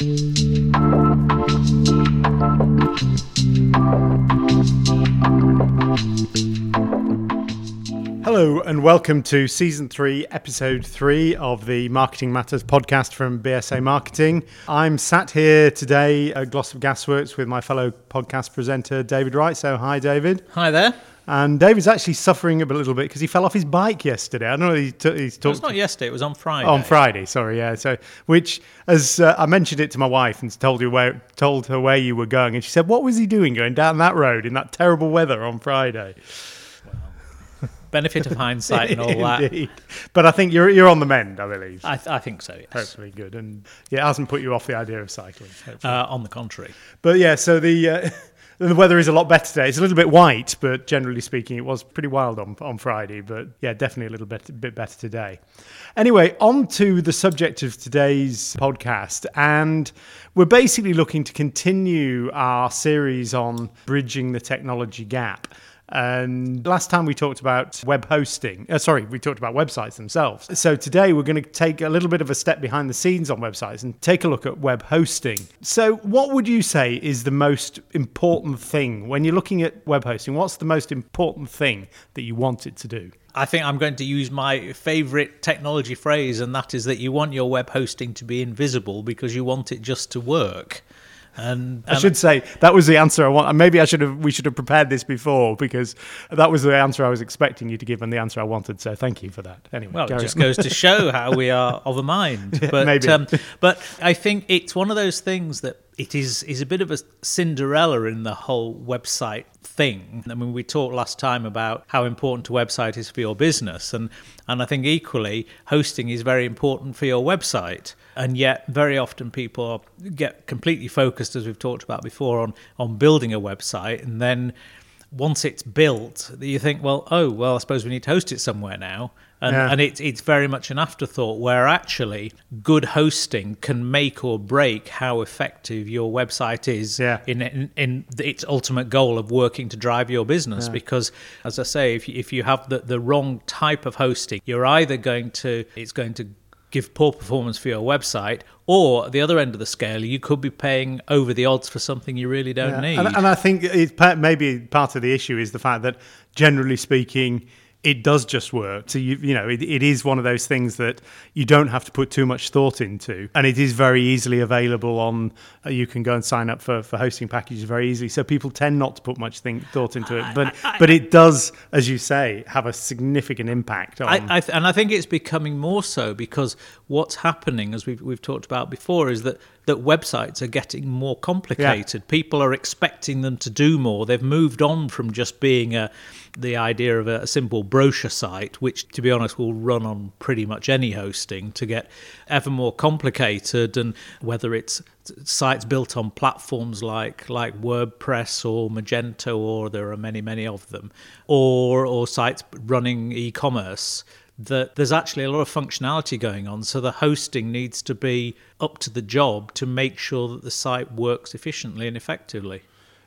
Hello, and welcome to season three, episode three of the Marketing Matters podcast from BSA Marketing. I'm sat here today at Glossop Gasworks with my fellow podcast presenter, David Wright. So, hi, David. Hi there. And David's actually suffering a little bit because he fell off his bike yesterday. I don't know. He t- he's It talked was not yesterday. It was on Friday. on Friday. Sorry, yeah. So, which, as uh, I mentioned it to my wife and told you where, told her where you were going, and she said, "What was he doing going down that road in that terrible weather on Friday?" Benefit of hindsight and all that. But I think you're you're on the mend, I believe. I, th- I think so. Yes. Hopefully, good, and yeah, it hasn't put you off the idea of cycling. Uh, on the contrary, But yeah, so the uh, the weather is a lot better today. It's a little bit white, but generally speaking, it was pretty wild on on Friday. But yeah, definitely a little bit bit better today. Anyway, on to the subject of today's podcast, and we're basically looking to continue our series on bridging the technology gap. And last time we talked about web hosting. Uh, sorry, we talked about websites themselves. So today we're going to take a little bit of a step behind the scenes on websites and take a look at web hosting. So, what would you say is the most important thing when you're looking at web hosting? What's the most important thing that you want it to do? I think I'm going to use my favorite technology phrase, and that is that you want your web hosting to be invisible because you want it just to work. And, I should say that was the answer I want. and Maybe I should have. We should have prepared this before because that was the answer I was expecting you to give and the answer I wanted. So thank you for that. Anyway, Well, it just on. goes to show how we are of a mind. But maybe. Um, but I think it's one of those things that it is is a bit of a Cinderella in the whole website thing. I mean, we talked last time about how important a website is for your business, and and I think equally hosting is very important for your website. And yet, very often people get completely focused, as we've talked about before, on on building a website, and then once it's built, that you think, well, oh, well, I suppose we need to host it somewhere now. And, Yeah. and it's it's very much an afterthought where actually good hosting can make or break how effective your website is Yeah. in, in in its ultimate goal of working to drive your business. Because as I say, if you, if you have the, the wrong type of hosting, you're either going to it's going to give poor performance for your website, or at the other end of the scale, you could be paying over the odds for something you really don't Yeah. need. And, and I think it's maybe part of the issue is the fact that generally speaking, it does just work. So you you know it, it is one of those things that you don't have to put too much thought into, and it is very easily available on. Uh, you can go and sign up for, for hosting packages very easily. So people tend not to put much think, thought into it, but but it does, as you say, have a significant impact on. I, I th- and I think it's becoming more so because what's happening, as we've, we've talked about before, is that, that websites are getting more complicated. People are expecting them to do more. They've moved on from just being a, the idea of a, a simple brochure site, which, to be honest, will run on pretty much any hosting, to get ever more complicated. And whether it's sites built on platforms like like WordPress or Magento, or there are many many of them, or or sites running e-commerce, that there's actually a lot of functionality going on. So the hosting needs to be up to the job to make sure that the site works efficiently and effectively.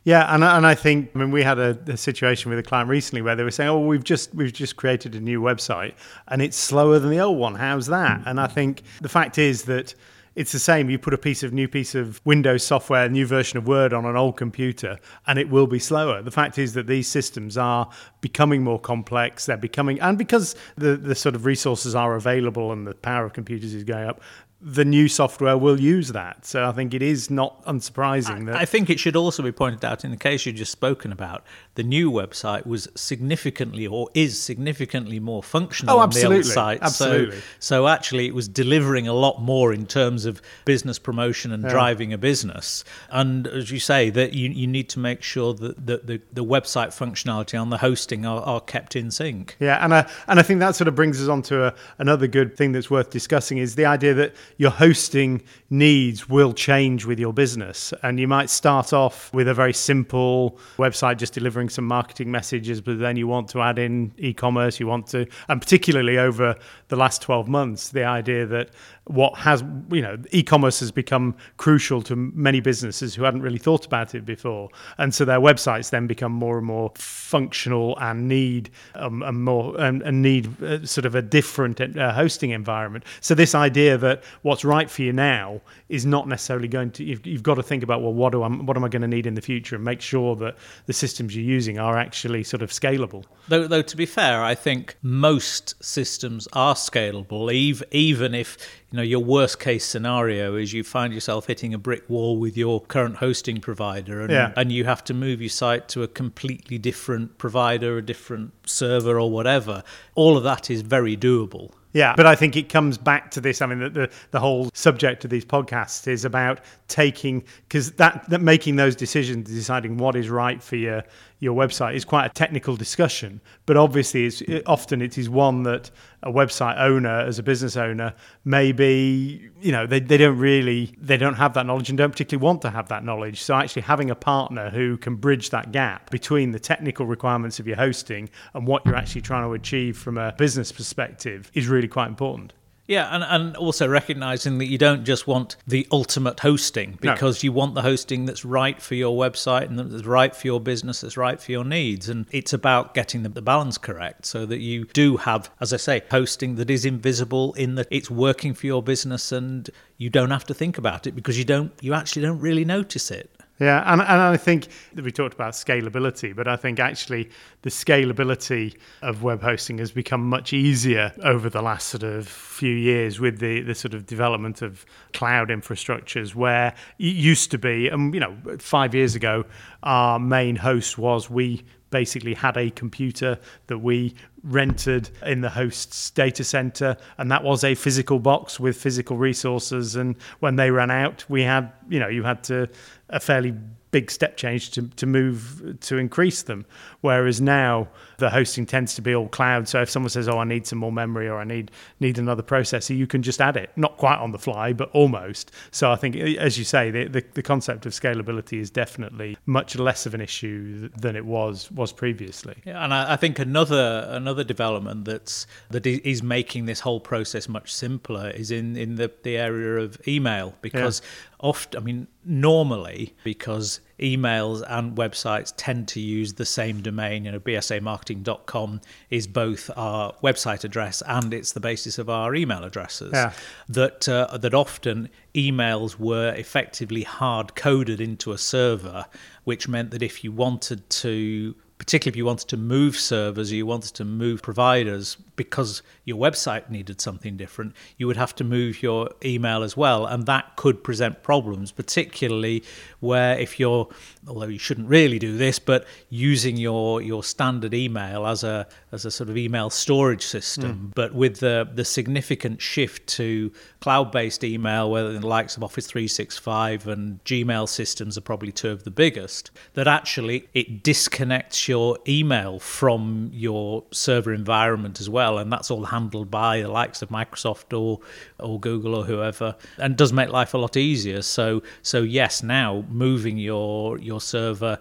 Yeah, and and I think I mean we had a, a situation with a client recently where they were saying, "Oh, we've just we've just created a new website and it's slower than the old one. How's that?" And I think the fact is that it's the same. You put a piece of new piece of Windows software, new version of Word on an old computer, and it will be slower. The fact is that these systems are becoming more complex. They're becoming, and because the the sort of resources are available and the power of computers is going up, the new software will use that. So I think it is not unsurprising that I think it should also be pointed out in the case you've just spoken about, the new website was significantly or is significantly more functional Oh, than the old site. absolutely. So, so actually, it was delivering a lot more in terms of business promotion and driving a business. And as you say, that you, you need to make sure that the, the, the website functionality on the hosting are, are kept in sync. Yeah, and I and I think that sort of brings us on to a, another good thing that's worth discussing is the idea that your hosting needs will change with your business, and you might start off with a very simple website just delivering some marketing messages, but then you want to add in e-commerce, you want to, and particularly over the last twelve months, the idea that what has you know e-commerce has become crucial to many businesses who hadn't really thought about it before. And so their websites then become more and more functional and need um, a more and, and need uh, sort of a different uh, hosting environment. So this idea that what's right for you now is not necessarily going to you've, you've got to think about well what do I what am I going to need in the future? And make sure that the systems you're using are actually sort of scalable. Though though to be fair I think most systems are scalable even if you know your worst case scenario is you find yourself hitting a brick wall with your current hosting provider and, yeah. and you have to move your site to a completely different provider a different server or whatever all of that is very doable yeah, but I think it comes back to this. I mean, the the, the whole subject of these podcasts is about taking because that that making those decisions, deciding what is right for your your website is quite a technical discussion. But obviously, it's it, often it is one that a website owner, as a business owner, maybe you know they, they don't really they don't have that knowledge and don't particularly want to have that knowledge. So actually, having a partner who can bridge that gap between the technical requirements of your hosting and what you're actually trying to achieve from a business perspective is really quite important. Yeah, and, and also recognizing that you don't just want the ultimate hosting because no. you want the hosting that's right for your website and that's right for your business, that's right for your needs. And it's about getting the, the balance correct so that you do have, as I say, hosting that is invisible in that it's working for your business and you don't have to think about it because you don't you actually don't really notice it. Yeah, and, and I think we talked about scalability, but I think actually the scalability of web hosting has become much easier over the last sort of few years with the, the sort of development of cloud infrastructures, where it used to be, and you know, five years ago, our main host was we basically had a computer that we rented in the host's data center and that was a physical box with physical resources and when they ran out we had you know you had to a fairly big step change to, to move to increase them. Whereas now the hosting tends to be all cloud. So if someone says, "Oh, I need some more memory," or "I need need another processor," you can just add it, not quite on the fly, but almost. So I think, as you say, the, the, the concept of scalability is definitely much less of an issue than it was was previously. Yeah, and I, I think another another development that's that is making this whole process much simpler is in in the the area of email because. Yeah oft, I mean, normally, because emails and websites tend to use the same domain, you know, bsamarketing.com is both our website address and it's the basis of our email addresses. Yeah. That, uh, that often emails were effectively hard coded into a server, which meant that if you wanted to particularly if you wanted to move servers or you wanted to move providers because your website needed something different, you would have to move your email as well. And that could present problems, particularly where if you're, although you shouldn't really do this, but using your, your standard email as a, as a sort of email storage system. Mm. But with the, the significant shift to cloud based email, whether the likes of Office 365 and Gmail systems are probably two of the biggest, that actually it disconnects your email from your server environment as well, and that's all handled by the likes of Microsoft or or Google or whoever, and does make life a lot easier. So so yes, now moving your your server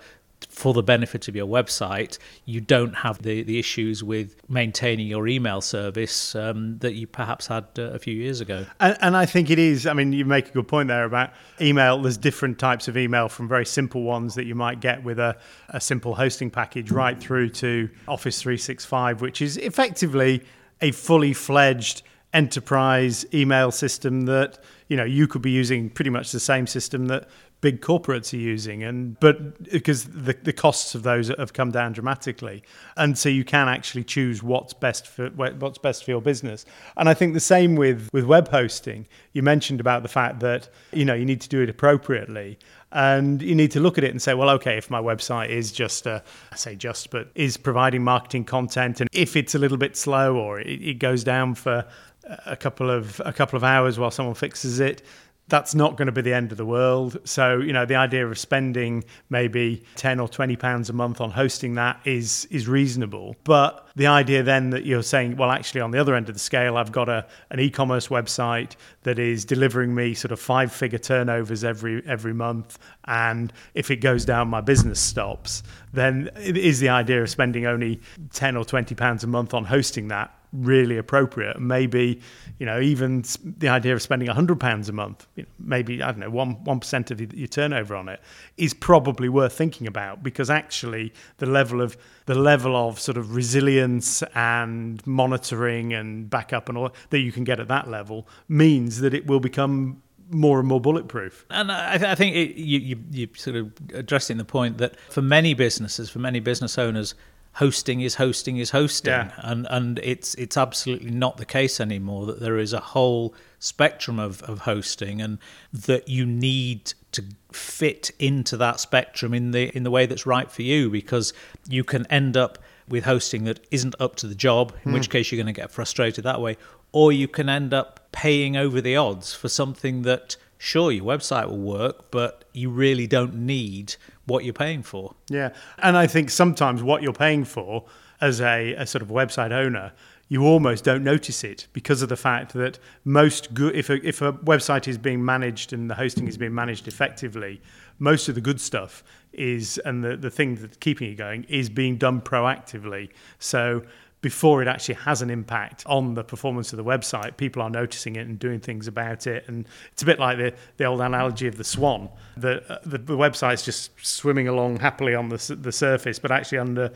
for the benefit of your website, you don't have the, the issues with maintaining your email service um, that you perhaps had uh, a few years ago. And, and, I think it is. I mean, you make a good point there about email. There's different types of email from very simple ones that you might get with a, a simple hosting package right through to Office 365, which is effectively a fully fledged enterprise email system that you know you could be using pretty much the same system that big corporates are using and but because the, the costs of those have come down dramatically. And so you can actually choose what's best for what's best for your business. And i think the same with with web hosting. You mentioned about the fact that you know you need to do it appropriately. And you need to look at it and say well okay if my website is just uh, i say just but is providing marketing content and if it's a little bit slow or it, it goes down for a couple of a couple of hours while someone fixes it that's not going to be the end of the world. So, you know, the idea of spending maybe 10 or 20 pounds a month on hosting that is is reasonable. But the idea then that you're saying, well, actually on the other end of the scale, I've got a an e-commerce website that is delivering me sort of five-figure turnovers every every month and if it goes down my business stops, then is the idea of spending only 10 or 20 pounds a month on hosting that really appropriate? Maybe, you know, even the idea of spending hundred pounds a month, you know, maybe I don't know, one one percent of your turnover on it, is probably worth thinking about because actually the level of the level of sort of resilience and monitoring and backup and all that you can get at that level means that it will become more and more bulletproof. And I, I think it, you, you, you sort of addressing the point that for many businesses, for many business owners, hosting is hosting is hosting, Yeah. and and it's it's absolutely not the case anymore. That there is a whole spectrum of, of hosting, and that you need to fit into that spectrum in the in the way that's right for you, because you can end up with hosting that isn't up to the job, in which hmm. case you're going to get frustrated that way, or you can end up paying over the odds for something that sure your website will work, but you really don't need what you're paying for. Yeah. And I think sometimes what you're paying for as a, a sort of website owner, you almost don't notice it because of the fact that most good, if a, if a website is being managed and the hosting is being managed effectively, most of the good stuff is, and the, the thing that's keeping it going is being done proactively. So before it actually has an impact on the performance of the website, people are noticing it and doing things about it. And it's a bit like the, the old analogy of the swan. The, uh, the, the website's just swimming along happily on the, the surface, but actually under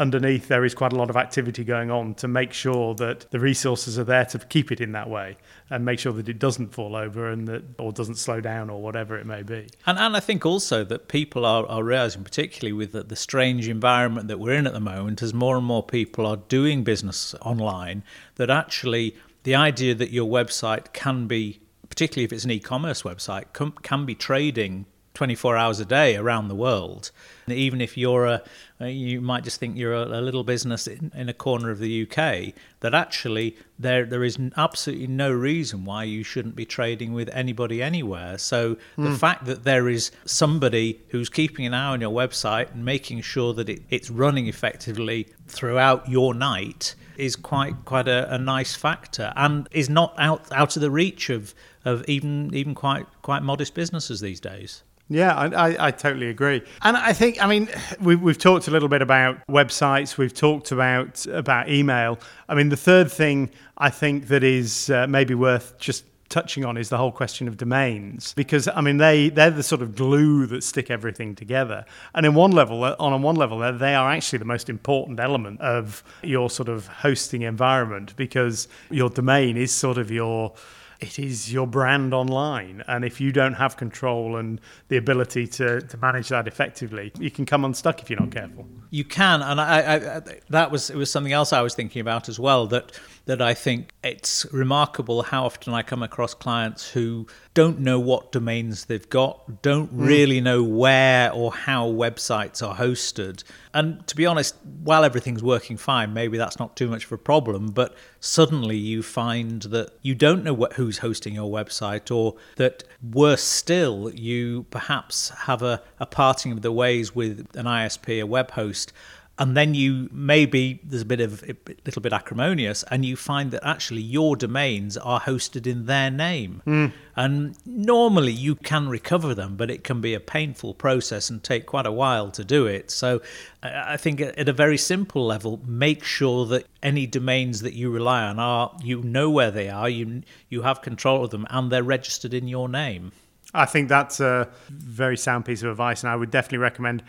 underneath there is quite a lot of activity going on to make sure that the resources are there to keep it in that way and make sure that it doesn't fall over and that or doesn't slow down or whatever it may be. And, and I think also that people are, are realizing, particularly with the, the strange environment that we're in at the moment, as more and more people are doing business online, that actually the idea that your website can be, particularly if it's an e commerce website, can, can be trading 24 hours a day around the world. And even if you're a, uh, you might just think you're a, a little business in, in a corner of the UK, that actually there there is absolutely no reason why you shouldn't be trading with anybody anywhere. So the fact that there is somebody who's keeping an eye on your website and making sure that it, it's running effectively throughout your night is quite quite a, a nice factor and is not out out of the reach of of even even quite quite modest businesses these days. Yeah, I, I, totally agree, and I think I mean we've we've talked a little bit about websites, we've talked about about email. I mean the third thing I think that is uh, maybe worth just touching on is the whole question of domains. Because I mean they they're the sort of glue that stick everything together, and in one level uh, on one level they- they are actually the most important element of your sort of hosting environment because your domain is sort of your it is your brand online. And if you don't have control and the ability to, to manage that effectively, you can come unstuck if you're not careful. You can, and I, I, I, that was it was something else I was thinking about as well. That that I think it's remarkable how often I come across clients who don't know what domains they've got, don't hmm. really know where or how websites are hosted. And to be honest, while everything's working fine, maybe that's not too much of a problem. But suddenly you find that you don't know what, who's hosting your website, or that worse still, you perhaps have a, a parting of the ways with an ISP, a web host, and then you maybe there's a bit of a little bit acrimonious and you find that actually your domains are hosted in their name. Hmm. And normally you can recover them but it can be a painful process and take quite a while to do it. So i think at at a very simple level make sure that any domains that you rely on are you know where they are you you have control of them and they're registered in your name. I think that's a very sound piece of advice, and I would definitely recommend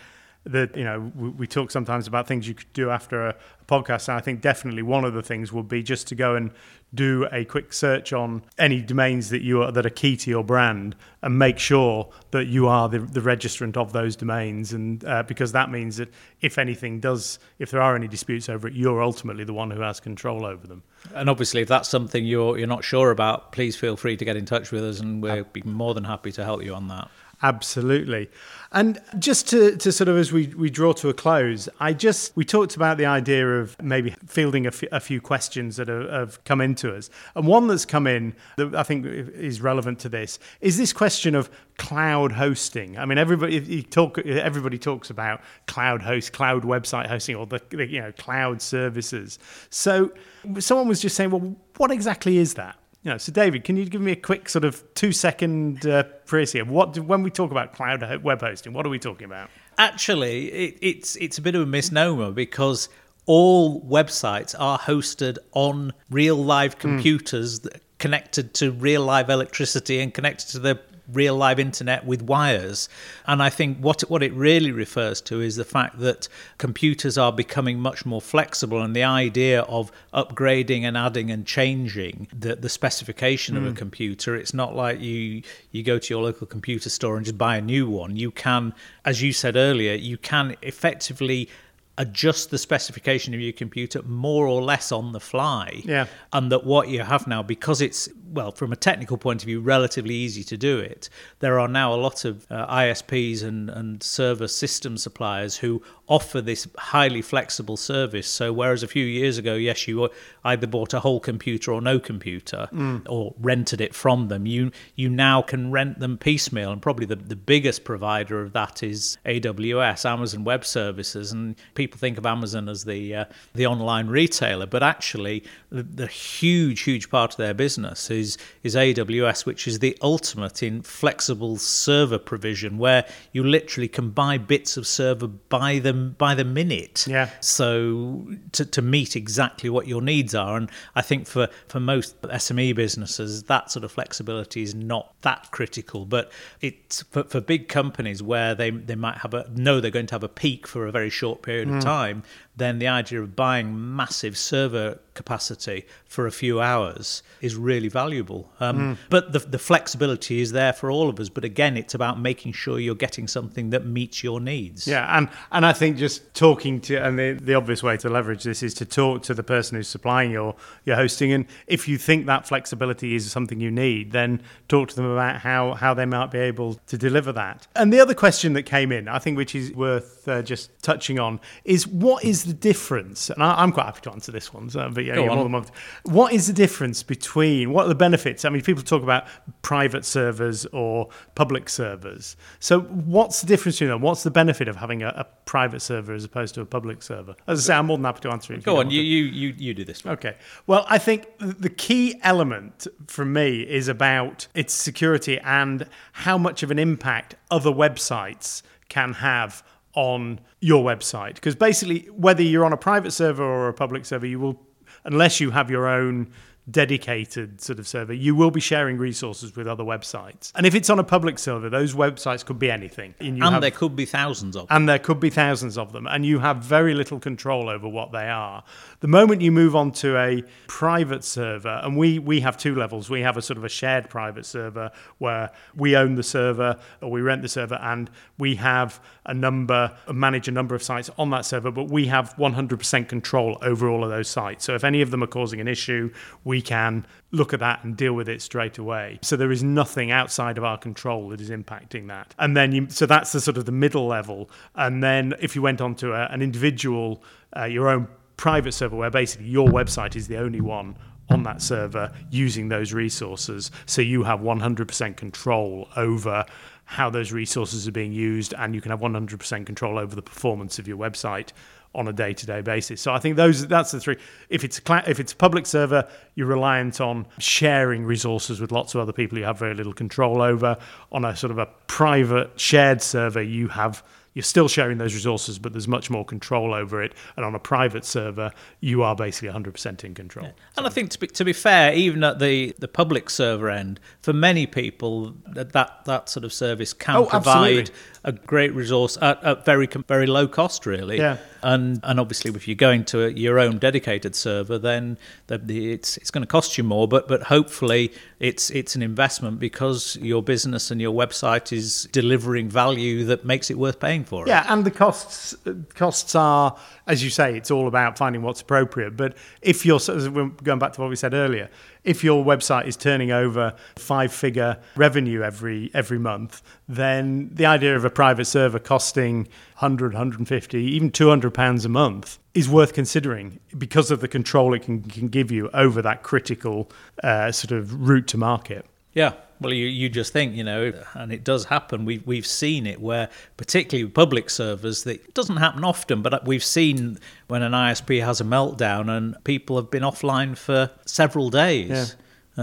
that. You know, we, we talk sometimes about things you could do after a, a podcast, and I think definitely one of the things would be just to go and do a quick search on any domains that you are that are key to your brand, and make sure that you are the, the registrant of those domains, and uh, because that means that if anything does, if there are any disputes over it, you're ultimately the one who has control over them. And obviously, if that's something you're you're not sure about, please feel free to get in touch with us, and we'll be more than happy to help you on that. Absolutely. And just to, to sort of as we, we draw to a close, I just, we talked about the idea of maybe fielding a, f- a few questions that have, come into us. And one that's come in that I think is relevant to this is this question of cloud hosting. I mean, everybody, talk, everybody talks about cloud host, cloud website hosting, or the, the you know, cloud services. So someone was just saying, well, what exactly is that? You know, so David, can you give me a quick sort of two second uh, of what do, when we talk about cloud web hosting, what are we talking about? Actually, it, it's it's a bit of a misnomer because all websites are hosted on real live computers that connected to real live electricity and connected to the real live internet with wires. And I think what what it really refers to is the fact that computers are becoming much more flexible and the idea of upgrading and adding and changing the, the specification of a hmm. computer. It's not like you you go to your local computer store and just buy a new one. You can, as you said earlier, you can effectively adjust the specification of your computer more or less on the fly. Yeah. And that what you have now, because it's, well, from a technical point of view, relatively easy to do it, there are now a lot of uh, ISPs and, and server system suppliers who offer this highly flexible service. So, whereas a few years ago, yes, you either bought a whole computer or no computer or rented it from them, you, you now can rent them piecemeal. And probably the, the biggest provider of that is AWS, Amazon Web Services. And people think of Amazon as the, uh, the online retailer, but actually, the, the huge, huge part of their business is, is AWS, which is the ultimate in flexible server provision, where you literally can buy bits of server by the, by the minute. Yeah. So to, to meet exactly what your needs are. And I think for, for most SME businesses, that sort of flexibility is not that critical. But it's for, for big companies where they, they might have a know they're going to have a peak for a very short period time, then the idea of buying massive server capacity for a few hours is really valuable. Um, But the, the flexibility is there for all of us. But again, it's about making sure you're getting something that meets your needs. Yeah, and and I think just talking to and the, the obvious way to leverage this is to talk to the person who's supplying your your hosting, and if you think that flexibility is something you need, then talk to them about how how they might be able to deliver that. And the other question that came in, I think, which is worth uh, just touching on, is what is the difference? And I, I'm quite happy to answer this one, so, but yeah, Go you're on. more than welcome. What is the difference between what are the benefits? I mean, people talk about private servers or public servers. So, what's the difference between them? What's the benefit of having a, a private server as opposed to a public server? As I say, I'm more than happy to answer it. Go don't on, you, you, you, you do this one. Okay. Well, I think the key element for me is about its security and how much of an impact other websites can have on your website. Because basically, whether you're on a private server or a public server, you will, unless you have your own dedicated sort of server, you will be sharing resources with other websites. And if it's on a public server, those websites could be anything. And, And have- there could be thousands of them. and there could be thousands of them, and you have very little control over what they are. The moment you move on to a private server, and we, we have two levels. We have a sort of a shared private server where we own the server or we rent the server, and we have a number, manage a number of sites on that server, but we have 100% control over all of those sites. So if any of them are causing an issue, we can look at that and deal with it straight away. So there is nothing outside of our control that is impacting that. And then you, so that's the sort of the middle level. And then if you went on to a, an individual, uh, your own private server, where basically your website is the only one on that server using those resources, so you have 100% control over how those resources are being used, and you can have 100% control over the performance of your website on a day-to-day basis. So I think those that's the three. If it's a cla- if it's a public server, you're reliant on sharing resources with lots of other people you have very little control over. On a sort of a private shared server, you have you're still sharing those resources, but there's much more control over it. And on a private server, you are basically 100% in control. And I think to be, to be fair, even at the, the public server end, for many people, that that, that sort of service can Oh, provide absolutely. A great resource at, at very very low cost, really. Yeah. And and obviously, if you're going to a, your own dedicated server, then the, the, it's it's going to cost you more. But but hopefully, it's it's an investment because your business and your website is delivering value that makes it worth paying for. it. Yeah, and the costs costs are, as you say, it's all about finding what's appropriate. But if you're going back to what we said earlier, if your website is turning over five figure revenue every every month, then the idea of a private server costing 100, 150, even 200 pounds a month is worth considering because of the control it can, can give you over that critical uh, sort of route to market. Yeah. Well, you, you just think, you know, and it does happen. We've, we've seen it where, particularly with public servers, that doesn't happen often, but uh, we've seen when an ISP has a meltdown and people have been offline for several days. Yeah.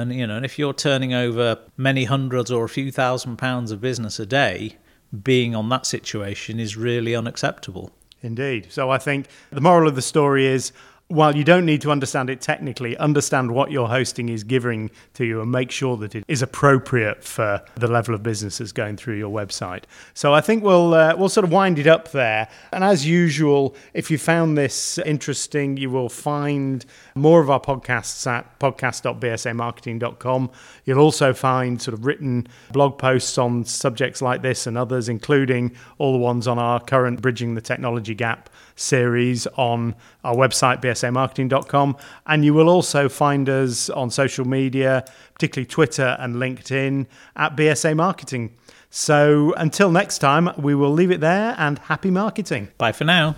And, you know, and if you're turning over many hundreds or a few thousand pounds of business a day, being on that situation is really unacceptable. Indeed. So I think the moral of the story is while you don't need to understand it technically, understand what your hosting is giving to you and make sure that it is appropriate for the level of businesses going through your website. So I think we'll uh, we'll sort of wind it up there. And as usual, if you found this interesting, you will find more of our podcasts at podcast.bsamarketing.com. You'll also find sort of written blog posts on subjects like this and others, including all the ones on our current Bridging the Technology Gap series on our website, bsamarketing.com. And you will also find us on social media, particularly Twitter and LinkedIn, at BSA Marketing. So until next time, we will leave it there and happy marketing. Bye for now.